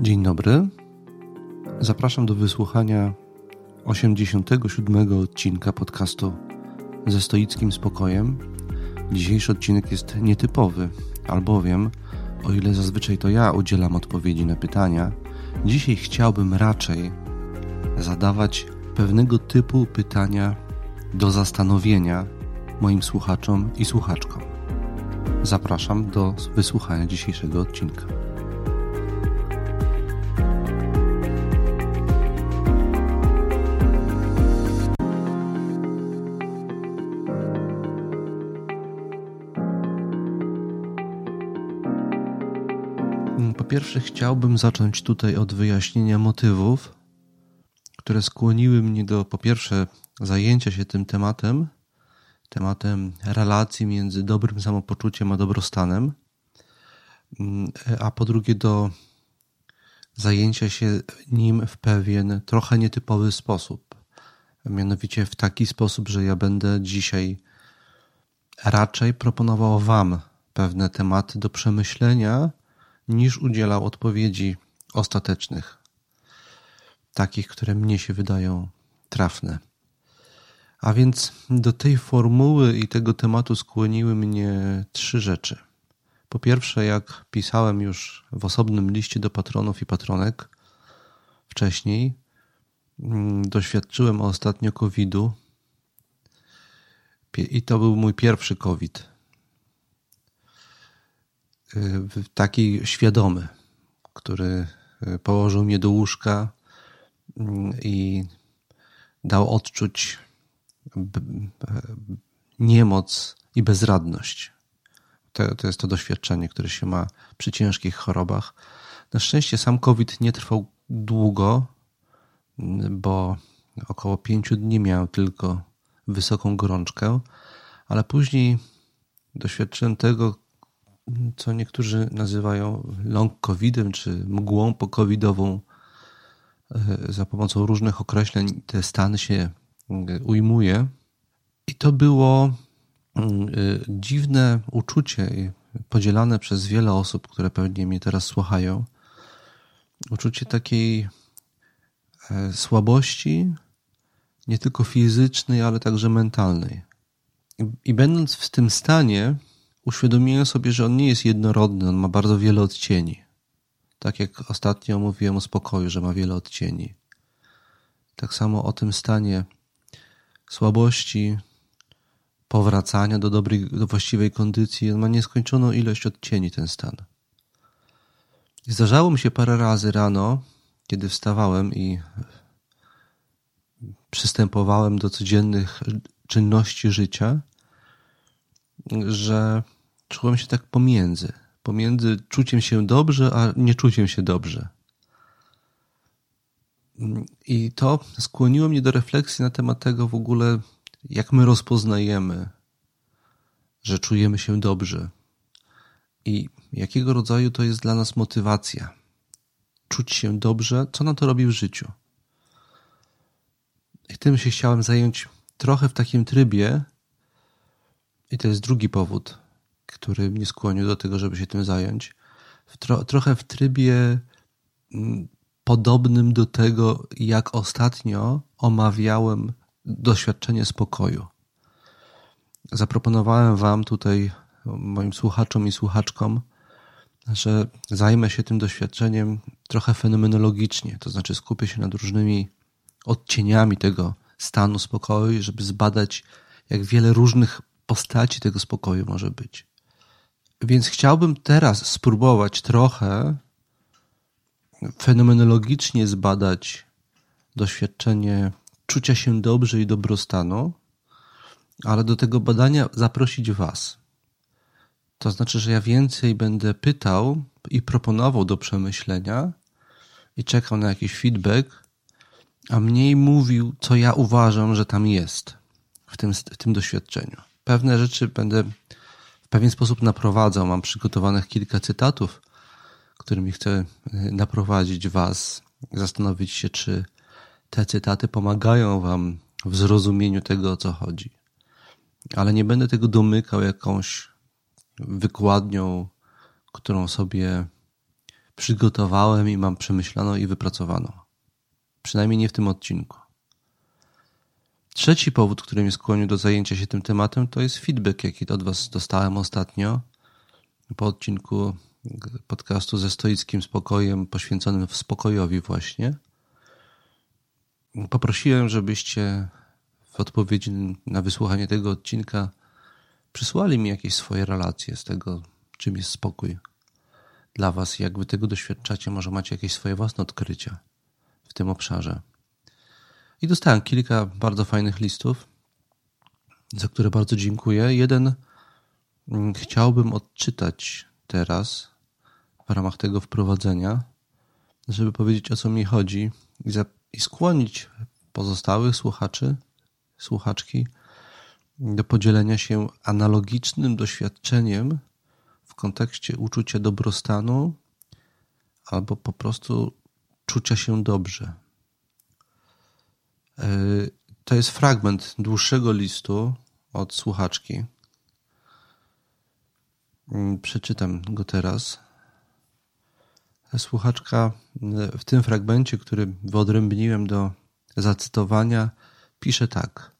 Dzień dobry. Zapraszam do wysłuchania 87 odcinka podcastu ze stoickim spokojem. Dzisiejszy odcinek jest nietypowy, albowiem, o ile zazwyczaj to ja udzielam odpowiedzi na pytania, dzisiaj chciałbym raczej zadawać pewnego typu pytania do zastanowienia moim słuchaczom i słuchaczkom. Zapraszam do wysłuchania dzisiejszego odcinka. Pierwsze, chciałbym zacząć tutaj od wyjaśnienia motywów, które skłoniły mnie do, po pierwsze, zajęcia się tym tematem, tematem relacji między dobrym samopoczuciem a dobrostanem, a po drugie, do zajęcia się nim w pewien trochę nietypowy sposób. Mianowicie w taki sposób, że ja będę dzisiaj raczej proponował Wam pewne tematy do przemyślenia, niż udzielał odpowiedzi ostatecznych, takich, które mnie się wydają trafne. A więc do tej formuły i tego tematu skłoniły mnie trzy rzeczy. Po pierwsze, jak pisałem już w osobnym liście do patronów i patronek wcześniej, doświadczyłem ostatnio COVID-u i to był mój pierwszy COVID taki świadomy, który e, położył mnie do łóżka mm, i dał odczuć niemoc i bezradność. To, to jest to doświadczenie, które się ma przy ciężkich chorobach. Na szczęście sam COVID nie trwał długo, bo około pięciu dni miał tylko wysoką gorączkę, ale później doświadczyłem tego, co niektórzy nazywają long covidem, czy mgłą pokowidową. E, za pomocą różnych określeń te stany się e, ujmuje. I to było mm, e, dziwne uczucie podzielane przez wiele osób, które pewnie mnie teraz słuchają. Uczucie takiej słabości, nie tylko fizycznej, ale także mentalnej. I będąc w tym stanie, uświadomiłem sobie, że on nie jest jednorodny, on ma bardzo wiele odcieni. Tak jak ostatnio mówiłem o spokoju, że ma wiele odcieni. Tak samo o tym stanie słabości, powracania do dobrej, do właściwej kondycji. On ma nieskończoną ilość odcieni, ten stan. Zdarzało mi się parę razy rano, kiedy wstawałem i przystępowałem do codziennych czynności życia, że czułem się tak pomiędzy. Pomiędzy czuciem się dobrze, a nieczuciem się dobrze. I to skłoniło mnie do refleksji na temat tego w ogóle, jak my rozpoznajemy, że czujemy się dobrze i jakiego rodzaju to jest dla nas motywacja. Czuć się dobrze, co na to robi w życiu. I tym się chciałem zająć trochę w takim trybie, i to jest drugi powód, który mnie skłonił do tego, żeby się tym zająć. W tro, trochę w trybie mm, podobnym do tego, jak ostatnio omawiałem doświadczenie spokoju. Zaproponowałem Wam tutaj, moim słuchaczom i słuchaczkom, że zajmę się tym doświadczeniem trochę fenomenologicznie, to znaczy skupię się nad różnymi odcieniami tego stanu spokoju, żeby zbadać, jak wiele różnych postaci tego spokoju może być. Więc chciałbym teraz spróbować trochę fenomenologicznie zbadać doświadczenie czucia się dobrze i dobrostanu, ale do tego badania zaprosić Was. To znaczy, że ja więcej będę pytał i proponował do przemyślenia i czekał na jakiś feedback, a mniej mówił, co ja uważam, że tam jest w tym, w tym doświadczeniu. Pewne rzeczy będę w pewien sposób naprowadzał. Mam przygotowanych kilka cytatów, którymi chcę e, naprowadzić Was, zastanowić się, czy te cytaty pomagają Wam w zrozumieniu tego, o co chodzi. Ale nie będę tego domykał jakąś wykładnią, którą sobie przygotowałem i mam przemyślaną i wypracowaną. Przynajmniej nie w tym odcinku. Trzeci powód, który mnie skłonił do zajęcia się tym tematem, to jest feedback, jaki od Was dostałem ostatnio po odcinku podcastu ze stoickim spokojem, poświęconym spokojowi właśnie. Poprosiłem, żebyście w odpowiedzi na wysłuchanie tego odcinka przysłali mi jakieś swoje relacje z tego, czym jest spokój dla Was. Jak Wy tego doświadczacie, może macie jakieś swoje własne odkrycia w tym obszarze. I dostałem kilka bardzo fajnych listów, za które bardzo dziękuję. Jeden mm, chciałbym odczytać teraz w ramach tego wprowadzenia, żeby powiedzieć o co mi chodzi i, za, i skłonić pozostałych słuchaczy, słuchaczki do podzielenia się analogicznym doświadczeniem w kontekście uczucia dobrostanu albo po prostu czucia się dobrze. E, to jest fragment dłuższego listu od słuchaczki. Mm, przeczytam go teraz. Słuchaczka w tym fragmencie, który wyodrębniłem do zacytowania, pisze tak.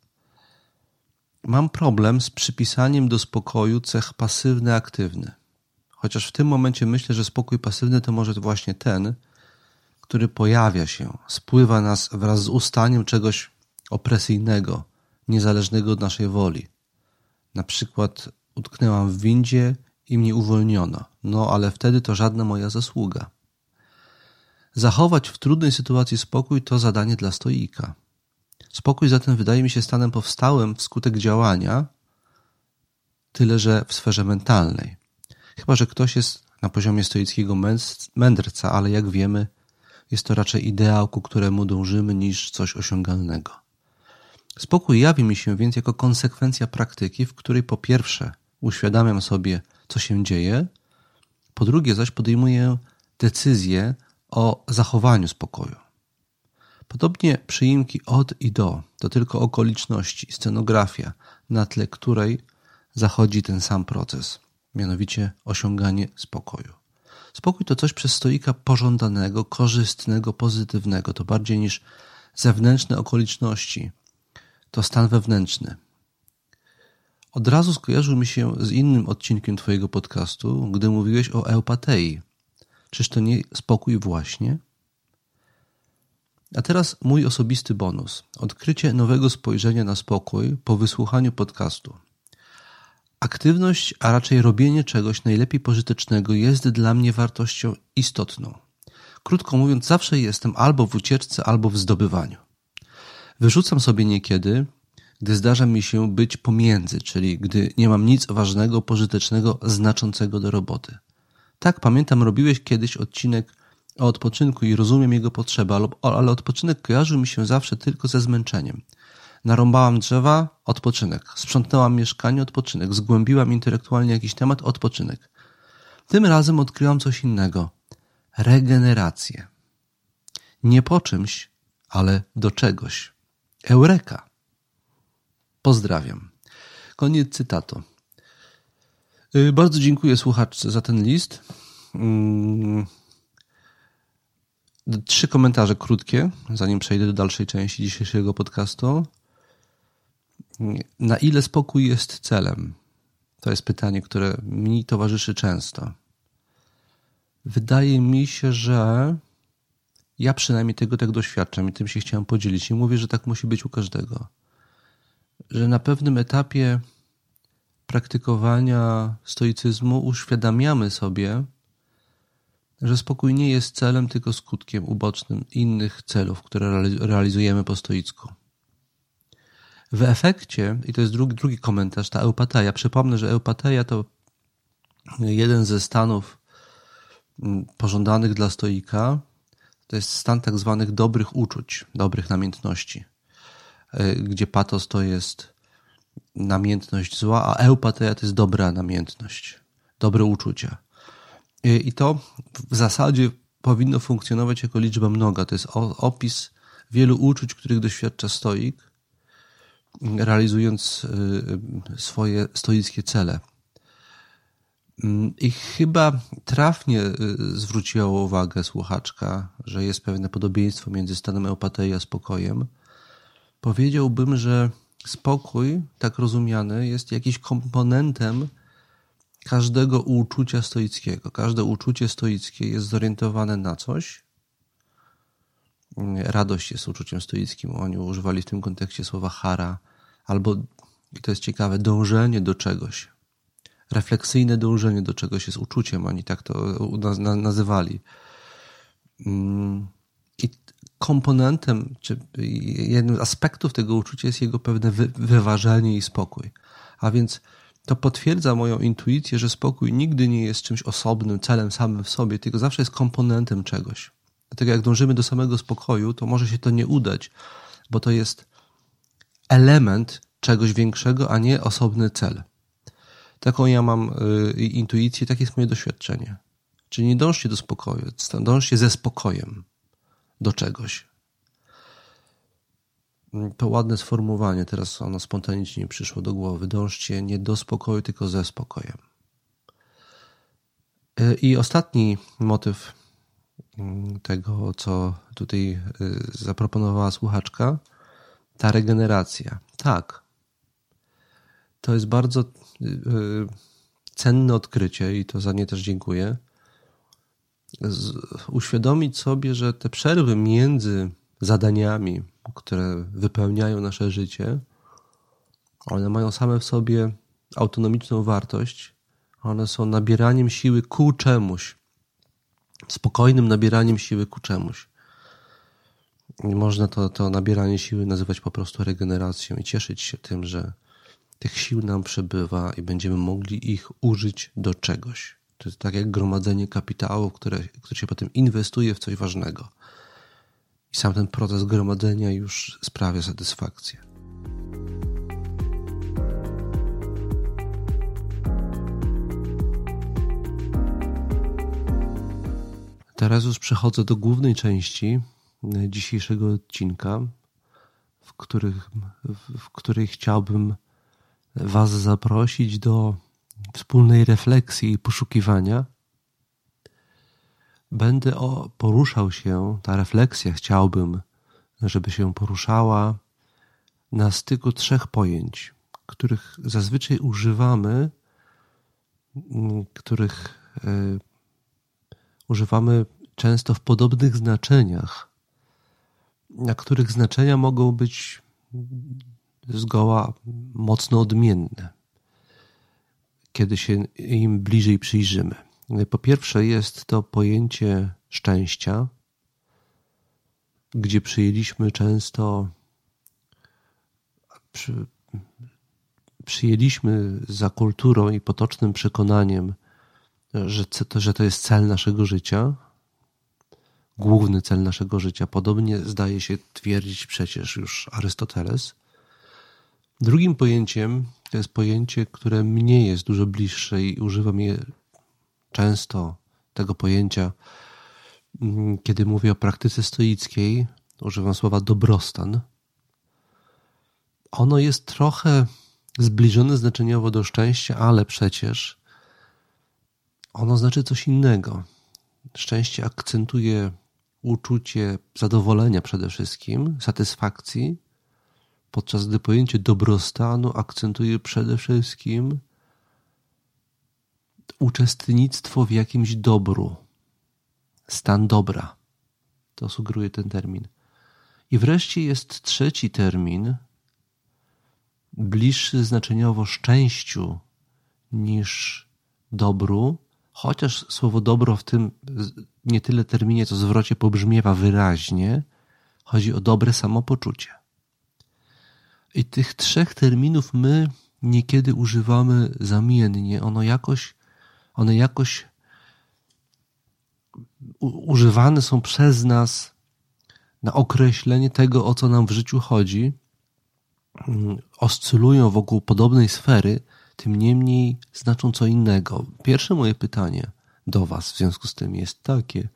Mam problem z przypisaniem do spokoju cech pasywny-aktywny. Chociaż w tym momencie myślę, że spokój pasywny to może właśnie ten, który pojawia się, spływa nas wraz z ustaniem czegoś opresyjnego, niezależnego od naszej woli. Na przykład utknęłam w windzie i mnie uwolniono, no ale wtedy to żadna moja zasługa. Zachować w trudnej sytuacji spokój to zadanie dla stoika. Spokój zatem wydaje mi się stanem powstałym wskutek działania, tyle że w sferze mentalnej. Chyba, że ktoś jest na poziomie stoickiego mędrca, ale jak wiemy, jest to raczej ideał, ku któremu dążymy, niż coś osiągalnego. Spokój jawi mi się więc jako konsekwencja praktyki, w której po pierwsze uświadamiam sobie, co się dzieje, po drugie zaś podejmuję decyzję o zachowaniu spokoju. Podobnie przyimki od i do to tylko okoliczności, scenografia, na tle której zachodzi ten sam proces, mianowicie osiąganie spokoju. Spokój to coś przez stoika pożądanego, korzystnego, pozytywnego. To bardziej niż zewnętrzne okoliczności. To stan wewnętrzny. Od razu skojarzył mi się z innym odcinkiem Twojego podcastu, gdy mówiłeś o eupatei. Czyż to nie spokój właśnie? A teraz mój osobisty bonus. Odkrycie nowego spojrzenia na spokój po wysłuchaniu podcastu. Aktywność, a raczej robienie czegoś najlepiej pożytecznego jest dla mnie wartością istotną. Krótko mówiąc, zawsze jestem albo w ucieczce, albo w zdobywaniu. Wyrzucam sobie niekiedy, gdy zdarza mi się być pomiędzy, czyli gdy nie mam nic ważnego, pożytecznego, znaczącego do roboty. Tak, pamiętam, robiłeś kiedyś odcinek o odpoczynku i rozumiem jego potrzebę, ale odpoczynek kojarzył mi się zawsze tylko ze zmęczeniem. Narąbałam drzewa, odpoczynek. Sprzątnęłam mieszkanie, odpoczynek. Zgłębiłam intelektualnie jakiś temat, odpoczynek. Tym razem odkryłam coś innego. Regenerację. Nie po czymś, ale do czegoś. Eureka. Pozdrawiam. Koniec cytatu. Y, bardzo dziękuję słuchaczce za ten list. Mm. Trzy komentarze krótkie, zanim przejdę do dalszej części dzisiejszego podcastu. Na ile spokój jest celem? To jest pytanie, które mi towarzyszy często. Wydaje mi się, że ja przynajmniej tego tak doświadczam i tym się chciałem podzielić. I mówię, że tak musi być u każdego. Że na pewnym etapie praktykowania stoicyzmu uświadamiamy sobie, że spokój nie jest celem, tylko skutkiem ubocznym innych celów, które realizujemy po stoicku. W efekcie, i to jest drugi, drugi komentarz, ta eupateia. Przypomnę, że eupateia to jeden ze stanów mm, pożądanych dla stoika. To jest stan tak zwanych dobrych uczuć, dobrych namiętności, e, gdzie patos to jest namiętność zła, a eupateia to jest dobra namiętność, dobre uczucia. E, I to w zasadzie powinno funkcjonować jako liczba mnoga. To jest opis wielu uczuć, których doświadcza stoik, realizując y, swoje stoickie cele. Mm, I chyba trafnie y, zwróciła uwagę słuchaczka, że jest pewne podobieństwo między stanem eupatei a spokojem. Powiedziałbym, że spokój, tak rozumiany, jest jakiś komponentem każdego uczucia stoickiego. Każde uczucie stoickie jest zorientowane na coś. Radość jest uczuciem stoickim. Oni używali w tym kontekście słowa hara, albo, i to jest ciekawe, dążenie do czegoś. Refleksyjne dążenie do czegoś jest uczuciem, oni tak to nazywali. Mm, I komponentem, czy jednym z aspektów tego uczucia jest jego pewne wyważenie i spokój. A więc to potwierdza moją intuicję, że spokój nigdy nie jest czymś osobnym, celem samym w sobie, tylko zawsze jest komponentem czegoś. Dlatego jak dążymy do samego spokoju, to może się to nie udać, bo to jest element czegoś większego, a nie osobny cel. Taką ja mam y, intuicję, takie jest moje doświadczenie. Czyli nie dążcie do spokoju, dążcie ze spokojem do czegoś. To ładne sformułowanie, teraz ono spontanicznie przyszło do głowy. Dążcie nie do spokoju, tylko ze spokojem. E, I ostatni motyw mm, tego, co tutaj e, zaproponowała słuchaczka, ta regeneracja. Tak. To jest bardzo e, cenne odkrycie i to za nie też dziękuję. Uświadomić sobie, że te przerwy między zadaniami, które wypełniają nasze życie, one mają same w sobie autonomiczną wartość. One są nabieraniem siły ku czemuś, spokojnym nabieraniem siły ku czemuś. Można to, to nabieranie siły nazywać po prostu regeneracją i cieszyć się tym, że tych sił nam przebywa i będziemy mogli ich użyć do czegoś. To jest tak jak gromadzenie kapitału, które, które się potem inwestuje w coś ważnego. I sam ten proces gromadzenia już sprawia satysfakcję. Teraz już przechodzę do głównej części dzisiejszego odcinka, w, których, w której chciałbym Was zaprosić do wspólnej refleksji i poszukiwania. Będę o, poruszał się, ta refleksja chciałbym, żeby się poruszała na styku trzech pojęć, których zazwyczaj używamy, mm, których y, używamy często w podobnych znaczeniach, na których znaczenia mogą być zgoła mocno odmienne, kiedy się im bliżej przyjrzymy. Po pierwsze, jest to pojęcie szczęścia, gdzie przyjęliśmy często, przy, przyjęliśmy za kulturą i potocznym przekonaniem, że że to jest cel naszego życia, główny cel naszego życia. Podobnie zdaje się twierdzić przecież już Arystoteles. Drugim pojęciem to jest pojęcie, które mnie jest dużo bliższe i używam je często tego pojęcia, mm, kiedy mówię o praktyce stoickiej, używam słowa dobrostan. Ono jest trochę zbliżone znaczeniowo do szczęścia, ale przecież ono znaczy coś innego. Szczęście akcentuje uczucie zadowolenia przede wszystkim, satysfakcji, podczas gdy pojęcie dobrostanu akcentuje przede wszystkim uczestnictwo w jakimś dobru, stan dobra. To sugeruje ten termin. I wreszcie jest trzeci termin, bliższy znaczeniowo szczęściu niż dobru, chociaż słowo dobro w tym nie tyle terminie, co zwrocie pobrzmiewa wyraźnie, chodzi o dobre samopoczucie. I tych trzech terminów my niekiedy używamy zamiennie. Ono jakoś one jakoś używane są przez nas na określenie tego, o co nam w życiu chodzi, mm, oscylują wokół podobnej sfery, tym niemniej znaczą co innego. Pierwsze moje pytanie do Was w związku z tym jest takie: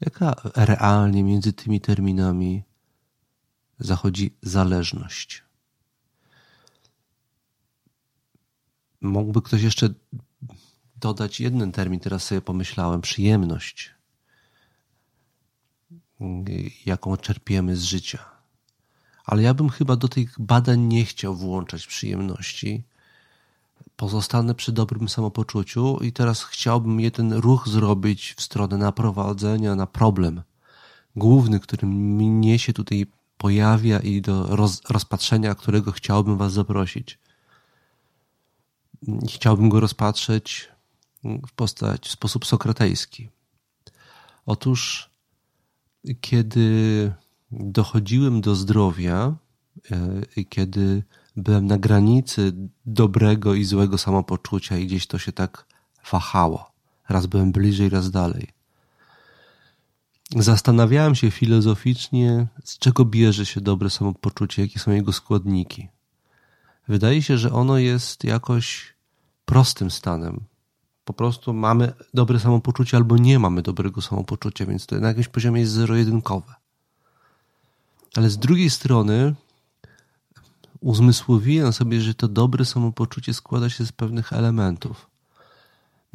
jaka realnie między tymi terminami zachodzi zależność? Mógłby ktoś jeszcze dodać jeden termin, teraz sobie pomyślałem, przyjemność, jaką czerpiemy z życia. Ale ja bym chyba do tych badań nie chciał włączać przyjemności. Pozostanę przy dobrym samopoczuciu i teraz chciałbym jeden ruch zrobić w stronę naprowadzenia na problem główny, który mnie się tutaj pojawia i do roz, rozpatrzenia, którego chciałbym Was zaprosić. Chciałbym go rozpatrzeć w postać, w sposób sokratejski. Otóż, kiedy dochodziłem do zdrowia, e, kiedy byłem na granicy dobrego i złego samopoczucia i gdzieś to się tak wahało. Raz byłem bliżej, raz dalej. Zastanawiałem się filozoficznie, z czego bierze się dobre samopoczucie, jakie są jego składniki. Wydaje się, że ono jest jakoś prostym stanem. Po prostu mamy dobre samopoczucie albo nie mamy dobrego samopoczucia, więc to na jakimś poziomie jest zero-jedynkowe. Ale z drugiej strony uzmysłowiłem sobie, że to dobre samopoczucie składa się z pewnych elementów.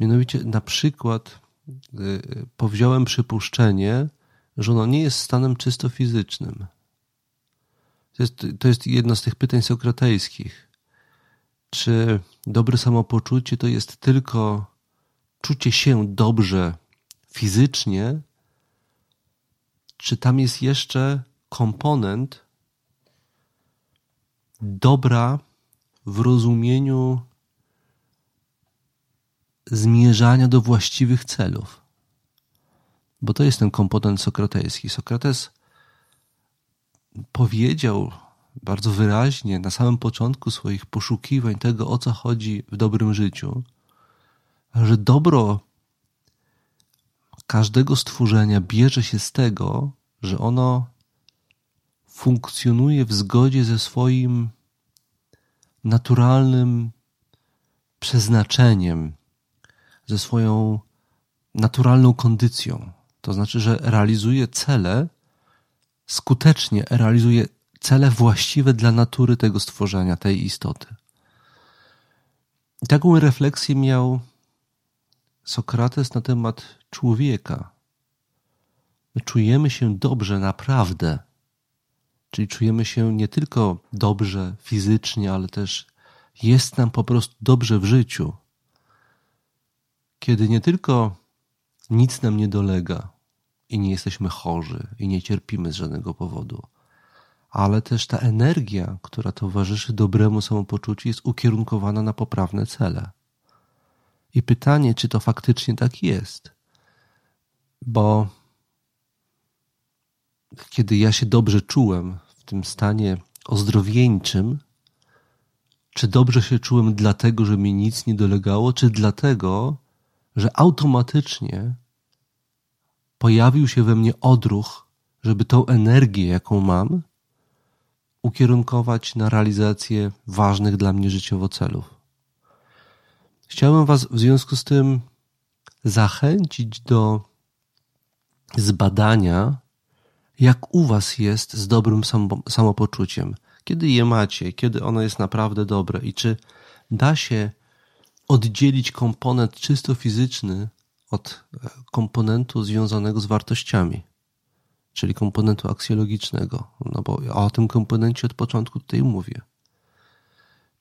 Mianowicie na przykład Y, powziąłem przypuszczenie, że ono nie jest stanem czysto fizycznym. To jest, to jest jedno z tych pytań sokratejskich. Czy dobre samopoczucie to jest tylko czucie się dobrze fizycznie, czy tam jest jeszcze komponent dobra w rozumieniu zmierzania do właściwych celów. Bo to jest ten komponent sokratejski. Sokrates powiedział bardzo wyraźnie na samym początku swoich poszukiwań tego, o co chodzi w dobrym życiu, że dobro każdego stworzenia bierze się z tego, że ono funkcjonuje w zgodzie ze swoim naturalnym przeznaczeniem, ze swoją naturalną kondycją. To znaczy, że realizuje cele, skutecznie realizuje cele właściwe dla natury tego stworzenia, tej istoty. I taką refleksję miał Sokrates na temat człowieka. My czujemy się dobrze naprawdę, czyli czujemy się nie tylko dobrze fizycznie, ale też jest nam po prostu dobrze w życiu kiedy nie tylko nic nam nie dolega i nie jesteśmy chorzy i nie cierpimy z żadnego powodu, ale też ta energia, która towarzyszy dobremu samopoczuciu, jest ukierunkowana na poprawne cele. I pytanie, czy to faktycznie tak jest, bo kiedy ja się dobrze czułem w tym stanie ozdrowieńczym, czy dobrze się czułem dlatego, że mi nic nie dolegało, czy dlatego, że automatycznie pojawił się we mnie odruch, żeby tą energię, jaką mam, ukierunkować na realizację ważnych dla mnie życiowo celów. Chciałbym Was w związku z tym zachęcić do zbadania, jak u Was jest z dobrym samopoczuciem, kiedy je macie, kiedy ono jest naprawdę dobre i czy da się oddzielić komponent czysto fizyczny od e, komponentu związanego z wartościami, czyli komponentu aksjologicznego. No bo o tym komponencie od początku tutaj mówię.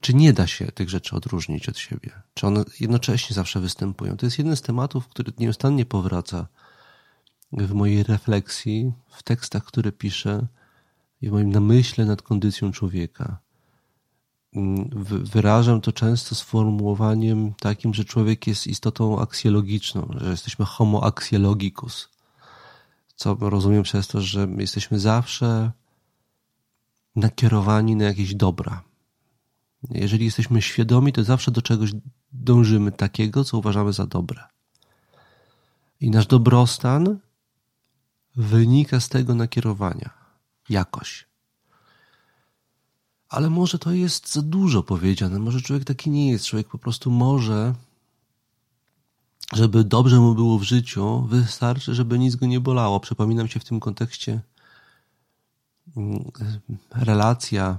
Czy nie da się tych rzeczy odróżnić od siebie? Czy one jednocześnie zawsze występują? To jest jeden z tematów, który nieustannie powraca w mojej refleksji, w tekstach, które piszę i w moim namyśle nad kondycją człowieka wyrażam to często sformułowaniem takim, że człowiek jest istotą aksjologiczną, że jesteśmy homo axiologicus. Co rozumiem przez to, że jesteśmy zawsze nakierowani na jakieś dobra. Jeżeli jesteśmy świadomi, to zawsze do czegoś dążymy takiego, co uważamy za dobre. I nasz dobrostan wynika z tego nakierowania jakoś. Ale może to jest za dużo powiedziane. Może człowiek taki nie jest. Człowiek po prostu może, żeby dobrze mu było w życiu, wystarczy, żeby nic go nie bolało. Przypominam się w tym kontekście mm, relacja,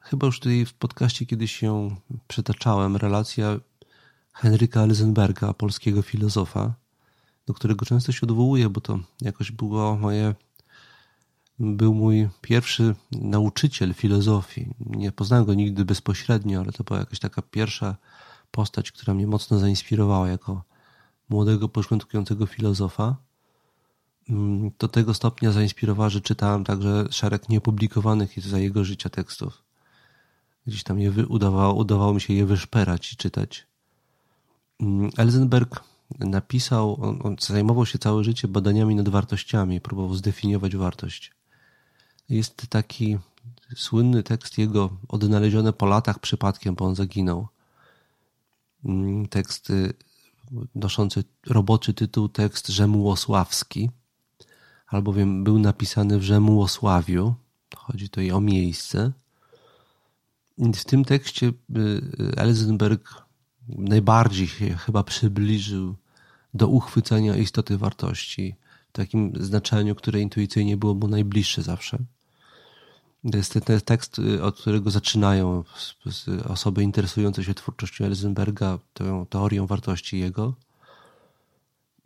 chyba już tutaj w podcaście kiedyś się przytaczałem, relacja Henryka Elzenberga, polskiego filozofa, do którego często się odwołuję, bo to jakoś było moje był mój pierwszy nauczyciel filozofii. Nie poznałem go nigdy bezpośrednio, ale to była jakaś taka pierwsza postać, która mnie mocno zainspirowała jako młodego, początkującego filozofa. Mm, do tego stopnia zainspirowała, że czytałem także szereg nieopublikowanych za jego życia tekstów. Gdzieś tam je udawało, udawało mi się je wyszperać i czytać. Mm, Elzenberg napisał, on, on zajmował się całe życie badaniami nad wartościami, próbował zdefiniować wartość. Jest taki słynny tekst jego odnaleziony po latach przypadkiem, bo on zaginął. Mm, tekst noszący roboczy tytuł tekst Rzemułosławski, albowiem był napisany w Rzemułosławiu. Chodzi tutaj o miejsce. W tym tekście y, Elzenberg najbardziej chyba przybliżył do uchwycenia istoty wartości w takim znaczeniu, które intuicyjnie było mu najbliższe zawsze. To jest ten tekst, y, od którego zaczynają osoby interesujące się twórczością Elzenberga, tą teorią wartości jego.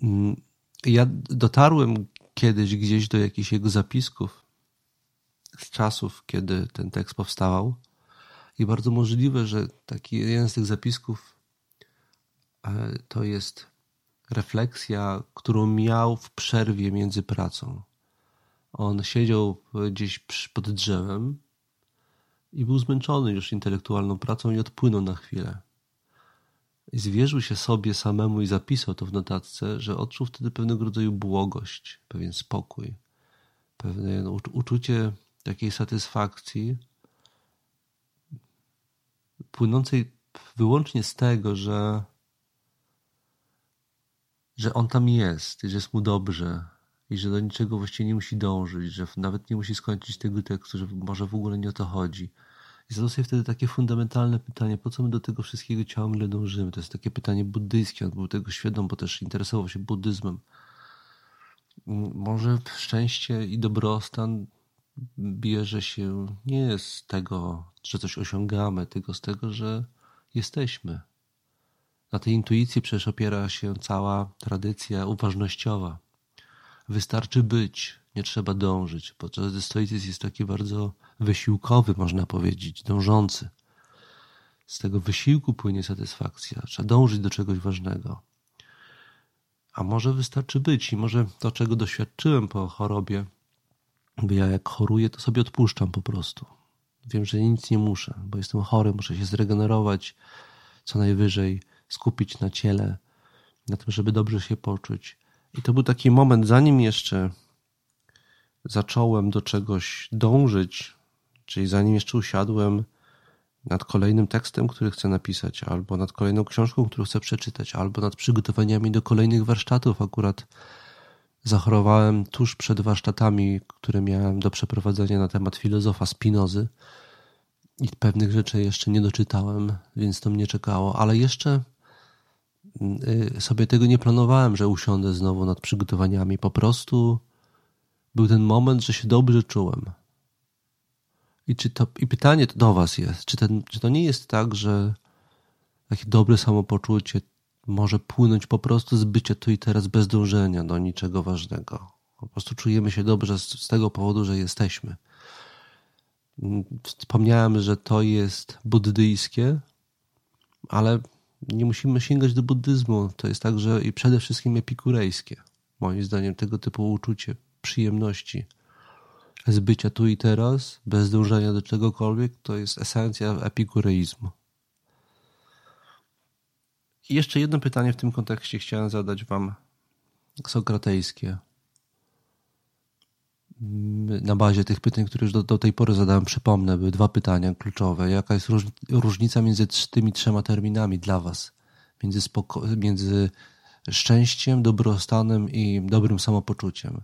Mm, ja dotarłem kiedyś gdzieś do jakichś jego zapisków z czasów, kiedy ten tekst powstawał. I bardzo możliwe, że taki jeden z tych zapisków e, to jest refleksja, którą miał w przerwie między pracą. On siedział gdzieś pod drzewem i był zmęczony już intelektualną pracą i odpłynął na chwilę. I zwierzył się sobie samemu i zapisał to w notatce, że odczuł wtedy pewnego rodzaju błogość, pewien spokój, pewne uczucie takiej satysfakcji, płynącej wyłącznie z tego, że, że on tam jest, że jest mu dobrze, i że do niczego właściwie nie musi dążyć, że nawet nie musi skończyć tego tekstu, że może w ogóle nie o to chodzi. I zadał sobie wtedy takie fundamentalne pytanie, po co my do tego wszystkiego ciągle dążymy? To jest takie pytanie buddyjskie, on był tego świadom, bo też interesował się buddyzmem. Może szczęście i dobrostan bierze się nie z tego, że coś osiągamy, tylko z tego, że jesteśmy. Na tej intuicji przecież opiera się cała tradycja uważnościowa. Wystarczy być, nie trzeba dążyć, podczas stoicyzm jest taki bardzo wysiłkowy, można powiedzieć, dążący. Z tego wysiłku płynie satysfakcja. Trzeba dążyć do czegoś ważnego. A może wystarczy być i może to, czego doświadczyłem po chorobie, bo ja jak choruję, to sobie odpuszczam po prostu. Wiem, że nic nie muszę, bo jestem chory, muszę się zregenerować, co najwyżej skupić na ciele, na tym, żeby dobrze się poczuć. I to był taki moment, zanim jeszcze zacząłem do czegoś dążyć, czyli zanim jeszcze usiadłem nad kolejnym tekstem, który chcę napisać, albo nad kolejną książką, którą chcę przeczytać, albo nad przygotowaniami do kolejnych warsztatów. Akurat zachorowałem tuż przed warsztatami, które miałem do przeprowadzenia na temat filozofa Spinozy i pewnych rzeczy jeszcze nie doczytałem, więc to mnie czekało, ale jeszcze sobie tego nie planowałem, że usiądę znowu nad przygotowaniami. Po prostu był ten moment, że się dobrze czułem. I, czy to, i pytanie do Was jest: czy, ten, czy to nie jest tak, że takie dobre samopoczucie może płynąć po prostu z bycia tu i teraz bez dążenia do niczego ważnego? Po prostu czujemy się dobrze z, z tego powodu, że jesteśmy. Wspomniałem, że to jest buddyjskie, ale nie musimy sięgać do buddyzmu. To jest także i przede wszystkim epikurejskie. Moim zdaniem tego typu uczucie przyjemności z bycia tu i teraz, bez dążenia do czegokolwiek, to jest esencja epikureizmu. I jeszcze jedno pytanie w tym kontekście chciałem zadać wam sokratejskie na bazie tych pytań, które już do, do tej pory zadałem, przypomnę, były dwa pytania kluczowe. Jaka jest różnica między tymi trzema terminami dla Was? Między, spoko- między szczęściem, dobrostanem i dobrym samopoczuciem.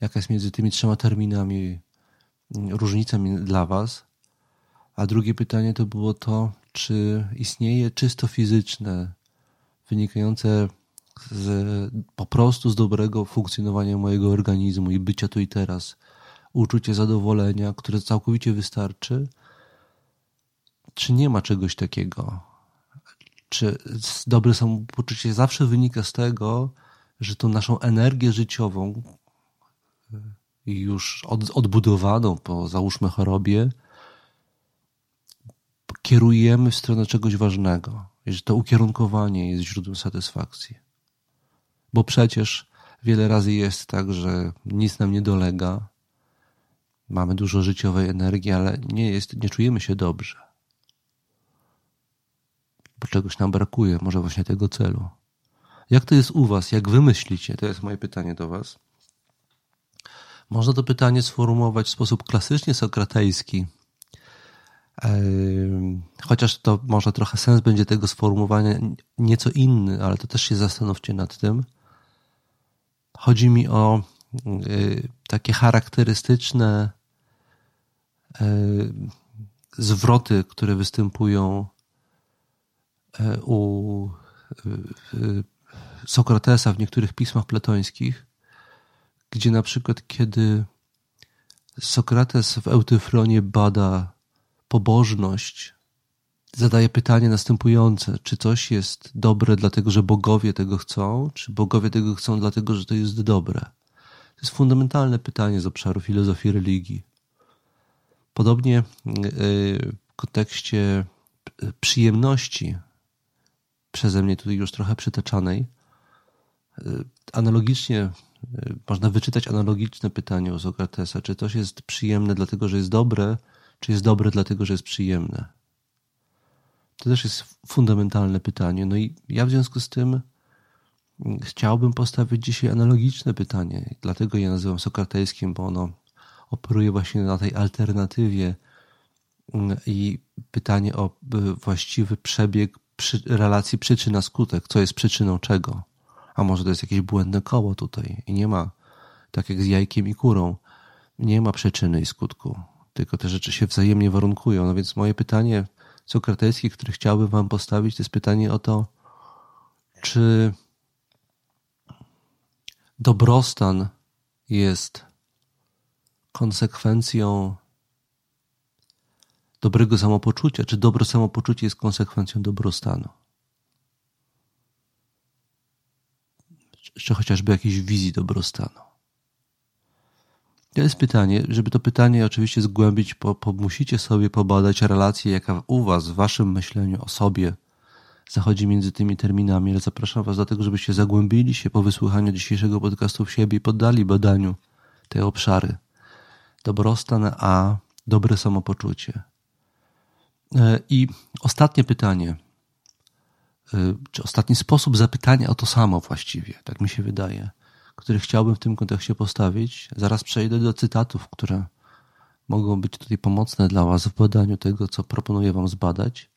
Jaka jest między tymi trzema terminami różnica dla Was? A drugie pytanie to było to, czy istnieje czysto fizyczne, wynikające z, po prostu z dobrego funkcjonowania mojego organizmu i bycia tu i teraz, uczucie zadowolenia, które całkowicie wystarczy, czy nie ma czegoś takiego? czy dobre samopoczucie zawsze wynika z tego, że tą naszą energię życiową, już od, odbudowaną po załóżmy chorobie, kierujemy w stronę czegoś ważnego i że to ukierunkowanie jest źródłem satysfakcji. Bo przecież wiele razy jest tak, że nic nam nie dolega, mamy dużo życiowej energii, ale nie, jest, nie czujemy się dobrze. Bo czegoś nam brakuje, może właśnie tego celu. Jak to jest u Was? Jak wy myślicie? To jest moje pytanie do Was. Można to pytanie sformułować w sposób klasycznie sokratejski, chociaż to może trochę sens będzie tego sformułowania nieco inny, ale to też się zastanówcie nad tym. Chodzi mi o y, takie charakterystyczne y, zwroty, które występują y, u Sokratesa w niektórych pismach platońskich, gdzie na przykład kiedy Sokrates w Eutyfronie bada pobożność, zadaje pytanie następujące: czy coś jest dobre dlatego, że bogowie tego chcą, czy bogowie tego chcą dlatego, że to jest dobre? To jest fundamentalne pytanie z obszaru filozofii religii. Podobnie y, w kontekście przyjemności, przeze mnie tutaj już trochę przytaczanej, y, analogicznie y, można wyczytać analogiczne pytanie u Sokratesa, czy coś jest przyjemne dlatego, że jest dobre, czy jest dobre dlatego, że jest przyjemne? To też jest fundamentalne pytanie. No i ja w związku z tym chciałbym postawić dzisiaj analogiczne pytanie. Dlatego je nazywam sokratejskim, bo ono operuje właśnie na tej alternatywie mm, i pytanie o y, właściwy przebieg przy, relacji przyczyna-skutek. Co jest przyczyną czego? A może to jest jakieś błędne koło tutaj i nie ma, tak jak z jajkiem i kurą, nie ma przyczyny i skutku tylko te rzeczy się wzajemnie warunkują. No więc moje pytanie sokratejskie, które chciałbym wam postawić, to jest pytanie o to, czy dobrostan jest konsekwencją dobrego samopoczucia, czy dobre samopoczucie jest konsekwencją dobrostanu. Czy chociażby jakiejś wizji dobrostanu. To jest pytanie, żeby to pytanie oczywiście zgłębić, po, po, musicie sobie pobadać relację, jaka u was, w waszym myśleniu o sobie zachodzi między tymi terminami, ale zapraszam was do tego, żebyście zagłębili się po wysłuchaniu dzisiejszego podcastu w siebie i poddali badaniu te obszary. Dobrostan, a dobre samopoczucie. E, I ostatnie pytanie, e, czy ostatni sposób zapytania o to samo właściwie, tak mi się wydaje który chciałbym w tym kontekście postawić. Zaraz przejdę do cytatów, które mogą być tutaj pomocne dla Was w badaniu tego, co proponuję Wam zbadać.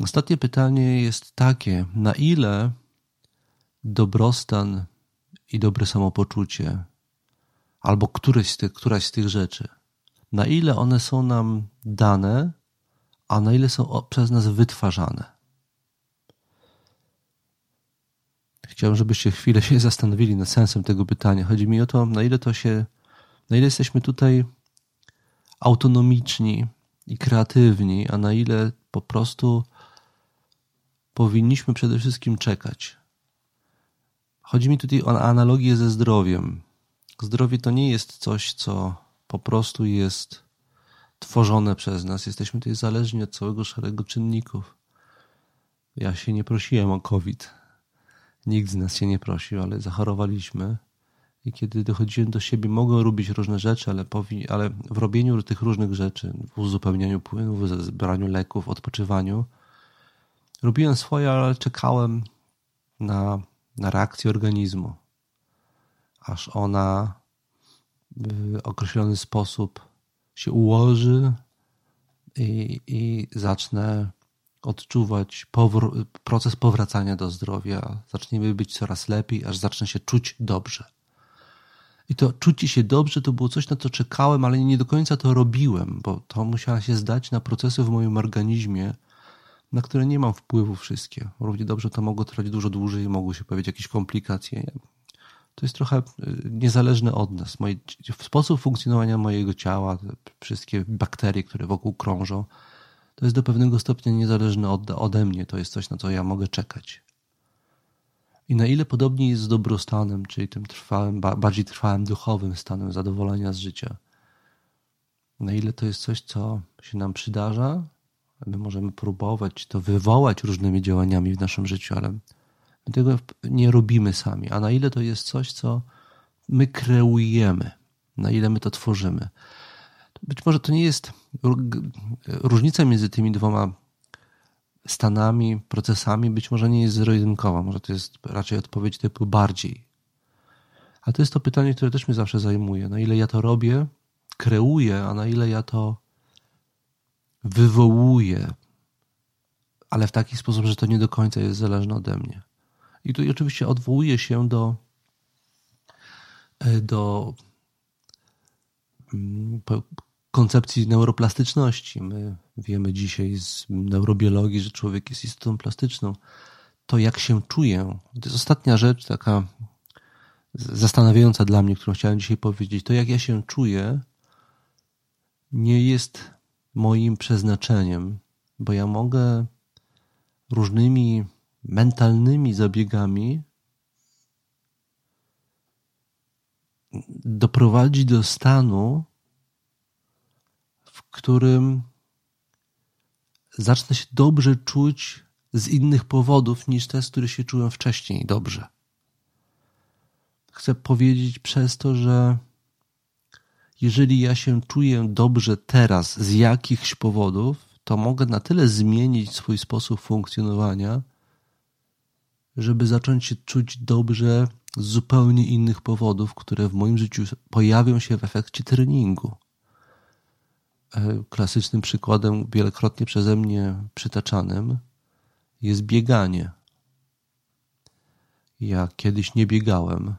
Ostatnie pytanie jest takie: na ile dobrostan i dobre samopoczucie, albo któryś z tych, któraś z tych rzeczy, na ile one są nam dane, a na ile są przez nas wytwarzane? Chciałbym, żebyście chwilę się zastanowili nad sensem tego pytania. Chodzi mi o to, na ile to się, na ile jesteśmy tutaj autonomiczni i kreatywni, a na ile po prostu powinniśmy przede wszystkim czekać. Chodzi mi tutaj o analogię ze zdrowiem. Zdrowie to nie jest coś, co po prostu jest tworzone przez nas. Jesteśmy tutaj zależni od całego szeregu czynników. Ja się nie prosiłem o COVID. Nikt z nas się nie prosił, ale zachorowaliśmy. I kiedy dochodziłem do siebie, mogłem robić różne rzeczy, ale, powi- ale w robieniu tych różnych rzeczy, w uzupełnianiu płynów, w zbraniu leków, odpoczywaniu, robiłem swoje, ale czekałem na, na reakcję organizmu, aż ona w określony sposób się ułoży i, i zacznę odczuwać powr- proces powracania do zdrowia. Zaczniemy być coraz lepiej, aż zacznę się czuć dobrze. I to czucie się dobrze to było coś, na co czekałem, ale nie do końca to robiłem, bo to musiało się zdać na procesy w moim organizmie, na które nie mam wpływu wszystkie. Równie dobrze to mogło trwać dużo dłużej, mogły się pojawić jakieś komplikacje. To jest trochę y, niezależne od nas. Moje, sposób funkcjonowania mojego ciała, wszystkie bakterie, które wokół krążą, to jest do pewnego stopnia niezależne od, ode mnie. To jest coś, na co ja mogę czekać. I na ile podobnie jest z dobrostanem, czyli tym trwałym, bardziej trwałym duchowym stanem zadowolenia z życia. Na ile to jest coś, co się nam przydarza, my możemy próbować to wywołać różnymi działaniami w naszym życiu, ale my tego nie robimy sami. A na ile to jest coś, co my kreujemy, na ile my to tworzymy. Być może to nie jest różnica między tymi dwoma stanami, procesami, być może nie jest zero-jedynkowa, może to jest raczej odpowiedź typu bardziej. A to jest to pytanie, które też mnie zawsze zajmuje. Na ile ja to robię, kreuję, a na ile ja to wywołuję, ale w taki sposób, że to nie do końca jest zależne ode mnie. I tu oczywiście odwołuję się do, e, do mm, koncepcji neuroplastyczności. My wiemy dzisiaj z neurobiologii, że człowiek jest istotą plastyczną. To, jak się czuję, to jest ostatnia rzecz, taka zastanawiająca dla mnie, którą chciałem dzisiaj powiedzieć. To, jak ja się czuję, nie jest moim przeznaczeniem, bo ja mogę różnymi mentalnymi zabiegami doprowadzić do stanu, którym zacznę się dobrze czuć z innych powodów niż te, z których się czułem wcześniej dobrze. Chcę powiedzieć przez to, że jeżeli ja się czuję dobrze teraz z jakichś powodów, to mogę na tyle zmienić swój sposób funkcjonowania, żeby zacząć się czuć dobrze z zupełnie innych powodów, które w moim życiu pojawią się w efekcie treningu. E, klasycznym przykładem, wielokrotnie przeze mnie przytaczanym, jest bieganie. Ja kiedyś nie biegałem,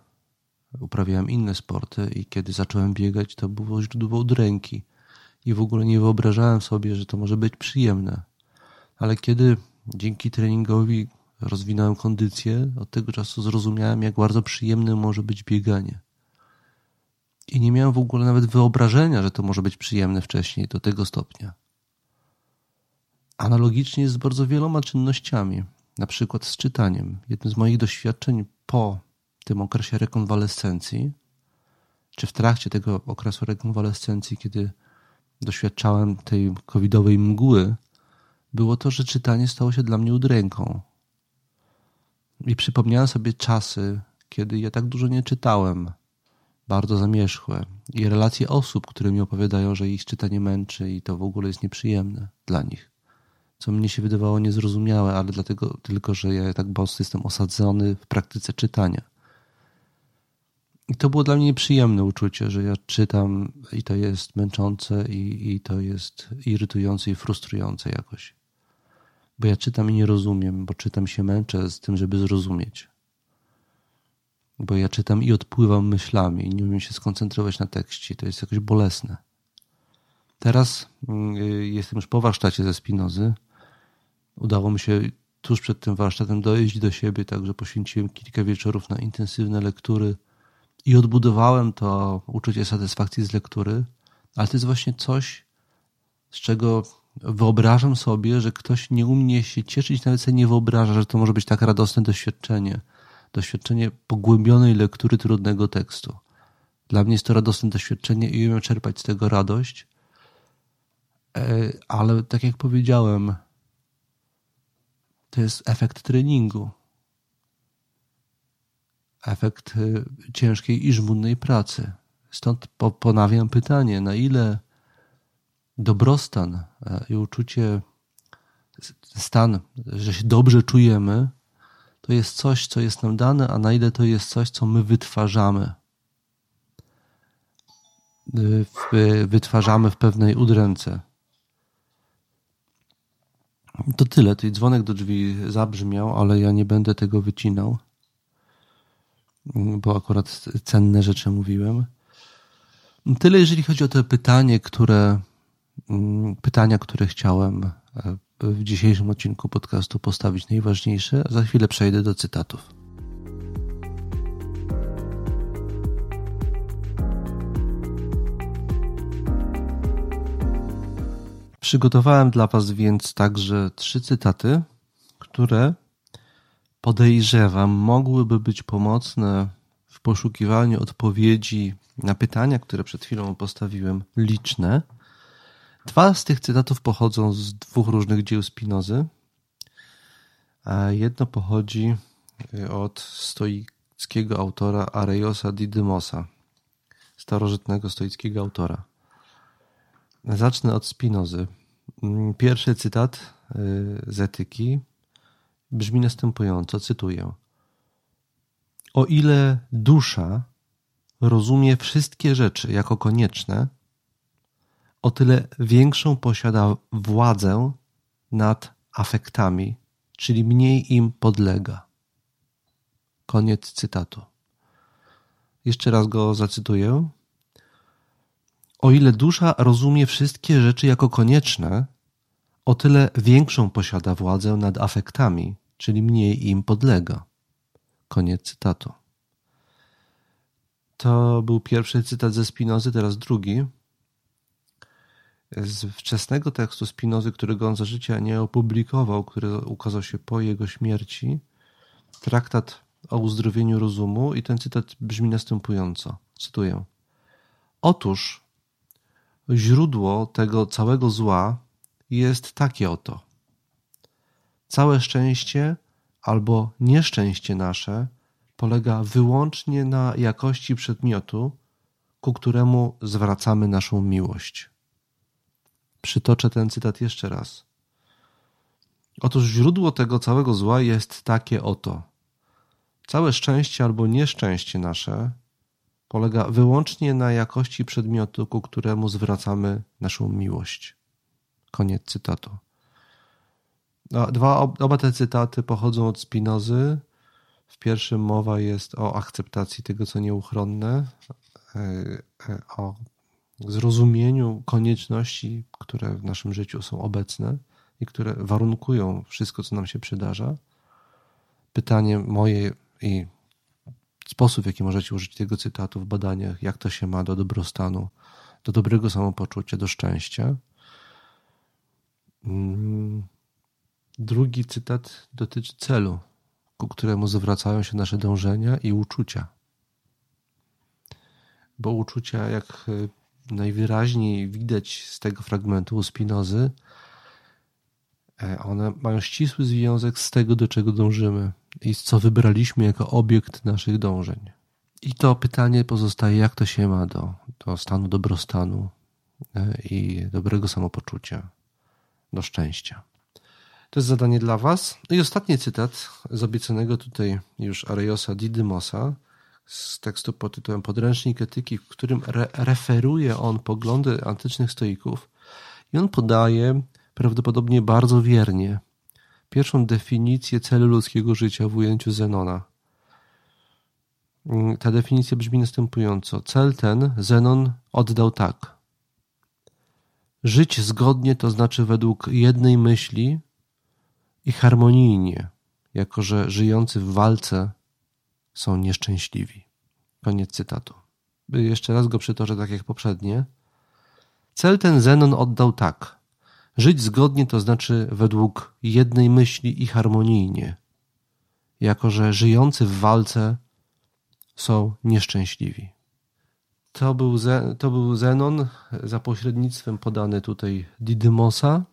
uprawiałem inne sporty i kiedy zacząłem biegać, to było źródło udręki i w ogóle nie wyobrażałem sobie, że to może być przyjemne. Ale kiedy dzięki treningowi rozwinąłem kondycję, od tego czasu zrozumiałem, jak bardzo przyjemne może być bieganie. I nie miałem w ogóle nawet wyobrażenia, że to może być przyjemne wcześniej do tego stopnia. Analogicznie jest z bardzo wieloma czynnościami, na przykład z czytaniem. Jednym z moich doświadczeń po tym okresie rekonwalescencji, czy w trakcie tego okresu rekonwalescencji, kiedy doświadczałem tej covidowej mgły, było to, że czytanie stało się dla mnie udręką. I przypomniałem sobie czasy, kiedy ja tak dużo nie czytałem, bardzo zamierzchłe, i relacje osób, które mi opowiadają, że ich czytanie męczy i to w ogóle jest nieprzyjemne dla nich. Co mnie się wydawało niezrozumiałe, ale dlatego tylko, że ja tak bardzo jestem osadzony w praktyce czytania. I to było dla mnie nieprzyjemne uczucie, że ja czytam i to jest męczące i, i to jest irytujące i frustrujące jakoś. Bo ja czytam i nie rozumiem, bo czytam się męczę z tym, żeby zrozumieć. Bo ja czytam i odpływam myślami i nie umiem się skoncentrować na tekście. To jest jakoś bolesne. Teraz mm, y, jestem już po warsztacie ze Spinozy. Udało mi się tuż przed tym warsztatem dojść do siebie, także poświęciłem kilka wieczorów na intensywne lektury i odbudowałem to uczucie satysfakcji z lektury, ale to jest właśnie coś, z czego wyobrażam sobie, że ktoś nie umie się cieszyć, nawet sobie nie wyobraża, że to może być tak radosne doświadczenie. Doświadczenie pogłębionej lektury trudnego tekstu. Dla mnie jest to radosne doświadczenie i umiem czerpać z tego radość. E, ale tak jak powiedziałem, to jest efekt treningu efekt y, ciężkiej i żmudnej pracy. Stąd ponawiam pytanie, na ile dobrostan e, i uczucie, stan, że się dobrze czujemy, to jest coś, co jest nam dane, a na ile to jest coś, co my wytwarzamy. Y, wytwarzamy w pewnej udręce. To tyle. Tutaj dzwonek do drzwi zabrzmiał, ale ja nie będę tego wycinał bo akurat cenne rzeczy mówiłem. Tyle, jeżeli chodzi o to pytanie, które, mm, pytania, które chciałem e, w dzisiejszym odcinku podcastu postawić najważniejsze. Za chwilę przejdę do cytatów. Przygotowałem dla Was więc także trzy cytaty, które podejrzewam mogłyby być pomocne w poszukiwaniu odpowiedzi na pytania, które przed chwilą postawiłem, liczne. Dwa z tych cytatów pochodzą z dwóch różnych dzieł Spinozy, a jedno pochodzi od stoickiego autora Areiosa Didymosa, starożytnego stoickiego autora. Zacznę od Spinozy. Pierwszy cytat y, z etyki brzmi następująco, cytuję. O ile dusza rozumie wszystkie rzeczy jako konieczne, o tyle większą posiada władzę nad afektami, czyli mniej im podlega. Koniec cytatu. Jeszcze raz go zacytuję. O ile dusza rozumie wszystkie rzeczy jako konieczne, o tyle większą posiada władzę nad afektami, czyli mniej im podlega. Koniec cytatu. To był pierwszy cytat ze Spinozy, teraz drugi. Z wczesnego tekstu Spinozy, którego on za życia nie opublikował, który ukazał się po jego śmierci, traktat o uzdrowieniu rozumu i ten cytat brzmi następująco. Cytuję. Otóż źródło tego całego zła jest takie oto. Całe szczęście albo nieszczęście nasze polega wyłącznie na jakości przedmiotu, ku któremu zwracamy naszą miłość. Przytoczę ten cytat jeszcze raz. Otóż źródło tego całego zła jest takie oto. Całe szczęście albo nieszczęście nasze polega wyłącznie na jakości przedmiotu, ku któremu zwracamy naszą miłość. Koniec cytatu. Dwa, oba te cytaty pochodzą od Spinozy. W pierwszym mowa jest o akceptacji tego, co nieuchronne, e, e, o zrozumieniu konieczności, które w naszym życiu są obecne i które warunkują wszystko, co nam się przydarza. Pytanie moje i sposób, w jaki możecie użyć tego cytatu w badaniach, jak to się ma do dobrostanu, do dobrego samopoczucia, do szczęścia. Mm. Drugi cytat dotyczy celu, ku któremu zwracają się nasze dążenia i uczucia. Bo uczucia, jak e, najwyraźniej widać z tego fragmentu u Spinozy, e, one mają ścisły związek z tego, do czego dążymy i co wybraliśmy jako obiekt naszych dążeń. I to pytanie pozostaje, jak to się ma do, do stanu dobrostanu e, i dobrego samopoczucia, do szczęścia. To jest zadanie dla Was. I ostatni cytat z obiecanego tutaj już Areosa Didymosa z tekstu pod tytułem Podręcznik etyki, w którym re referuje on poglądy antycznych stoików i on podaje prawdopodobnie bardzo wiernie pierwszą definicję celu ludzkiego życia w ujęciu Zenona. Ta definicja brzmi następująco. Cel ten Zenon oddał tak. Żyć zgodnie to znaczy według jednej myśli i harmonijnie, jako że żyjący w walce są nieszczęśliwi. Koniec cytatu. Jeszcze raz go przytoczę tak jak poprzednie. Cel ten Zenon oddał tak. Żyć zgodnie to znaczy według jednej myśli i harmonijnie, jako że żyjący w walce są nieszczęśliwi. To był, to był Zenon za pośrednictwem podany tutaj Didymosa,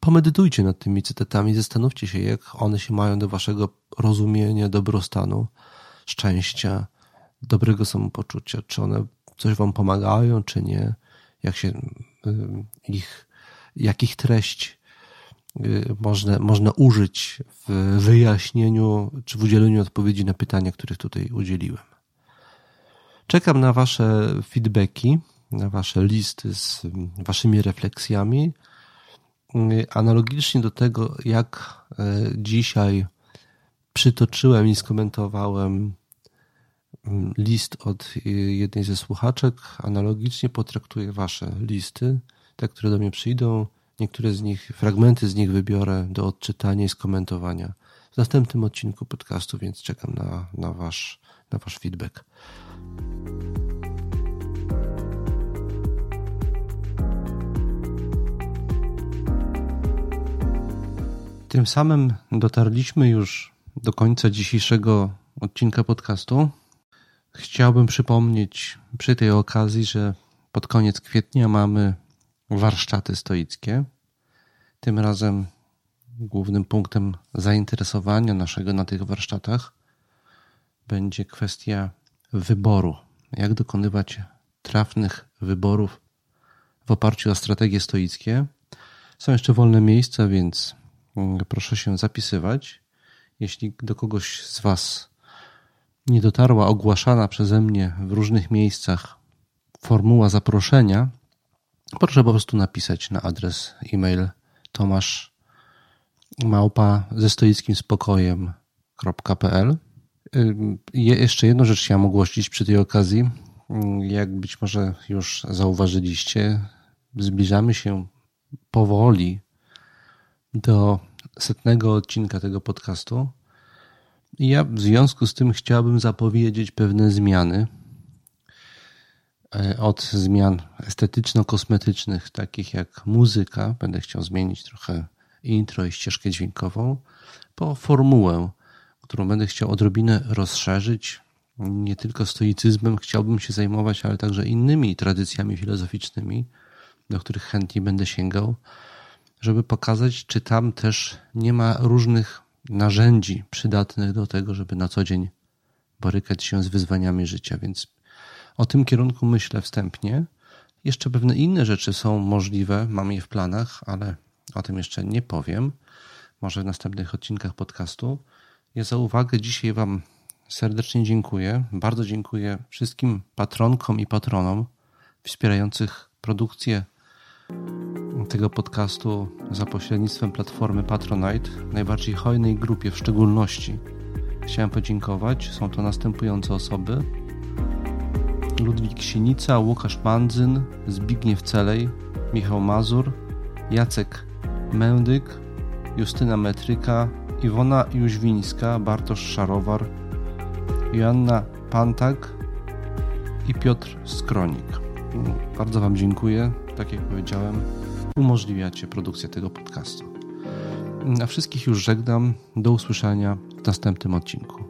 Pomedytujcie nad tymi cytatami, zastanówcie się, jak one się mają do waszego rozumienia dobrostanu, szczęścia, dobrego samopoczucia, czy one coś wam pomagają, czy nie, jak się y, ich, jakich treść y, można, można użyć w wyjaśnieniu czy w udzieleniu odpowiedzi na pytania, których tutaj udzieliłem. Czekam na Wasze feedbacki, na Wasze listy z Waszymi refleksjami. Analogicznie do tego, jak y, dzisiaj przytoczyłem i skomentowałem list od y, jednej ze słuchaczek, analogicznie potraktuję Wasze listy, te, które do mnie przyjdą. Niektóre z nich, fragmenty z nich wybiorę do odczytania i skomentowania w następnym odcinku podcastu, więc czekam na, na, wasz, na Wasz feedback. Tym samym dotarliśmy już do końca dzisiejszego odcinka podcastu. Chciałbym przypomnieć przy tej okazji, że pod koniec kwietnia mamy warsztaty stoickie. Tym razem głównym punktem zainteresowania naszego na tych warsztatach będzie kwestia wyboru. Jak dokonywać trafnych wyborów w oparciu o strategie stoickie. Są jeszcze wolne miejsca, więc mm, proszę się zapisywać. Jeśli do kogoś z Was nie dotarła ogłaszana przeze mnie w różnych miejscach formuła zaproszenia, proszę po prostu napisać na adres e-mail tomasz małpa ze stoickim spokojem.pl. Jeszcze jedną rzecz chciałem ogłosić przy tej okazji. Jak być może już zauważyliście, zbliżamy się powoli do setnego odcinka tego podcastu. Ja w związku z tym chciałbym zapowiedzieć pewne zmiany. E, od zmian estetyczno-kosmetycznych, takich jak muzyka, będę chciał zmienić trochę intro i ścieżkę dźwiękową, po formułę, którą będę chciał odrobinę rozszerzyć. Nie tylko stoicyzmem chciałbym się zajmować, ale także innymi tradycjami filozoficznymi, do których chętnie będę sięgał, żeby pokazać, czy tam też nie ma różnych narzędzi przydatnych do tego, żeby na co dzień borykać się z wyzwaniami życia. Więc o tym kierunku myślę wstępnie. Jeszcze pewne inne rzeczy są możliwe, mam je w planach, ale o tym jeszcze nie powiem. Może w następnych odcinkach podcastu. Ja za uwagę dzisiaj Wam serdecznie dziękuję. Bardzo dziękuję wszystkim patronkom i patronom wspierających produkcję tego podcastu za pośrednictwem platformy Patronite, najbardziej hojnej grupie w szczególności. Chciałem podziękować. Są to następujące osoby: Ludwik Sienica, Łukasz Mandzyn, Zbigniew Celej, Michał Mazur, Jacek Mędyk, Justyna Metryka, Iwona Jóźwińska, Bartosz Szarowar, Joanna Pantak i Piotr Skronik. Bardzo Wam dziękuję. Tak jak powiedziałem, umożliwiacie produkcję tego podcastu. A wszystkich już żegnam. Do usłyszenia w następnym odcinku.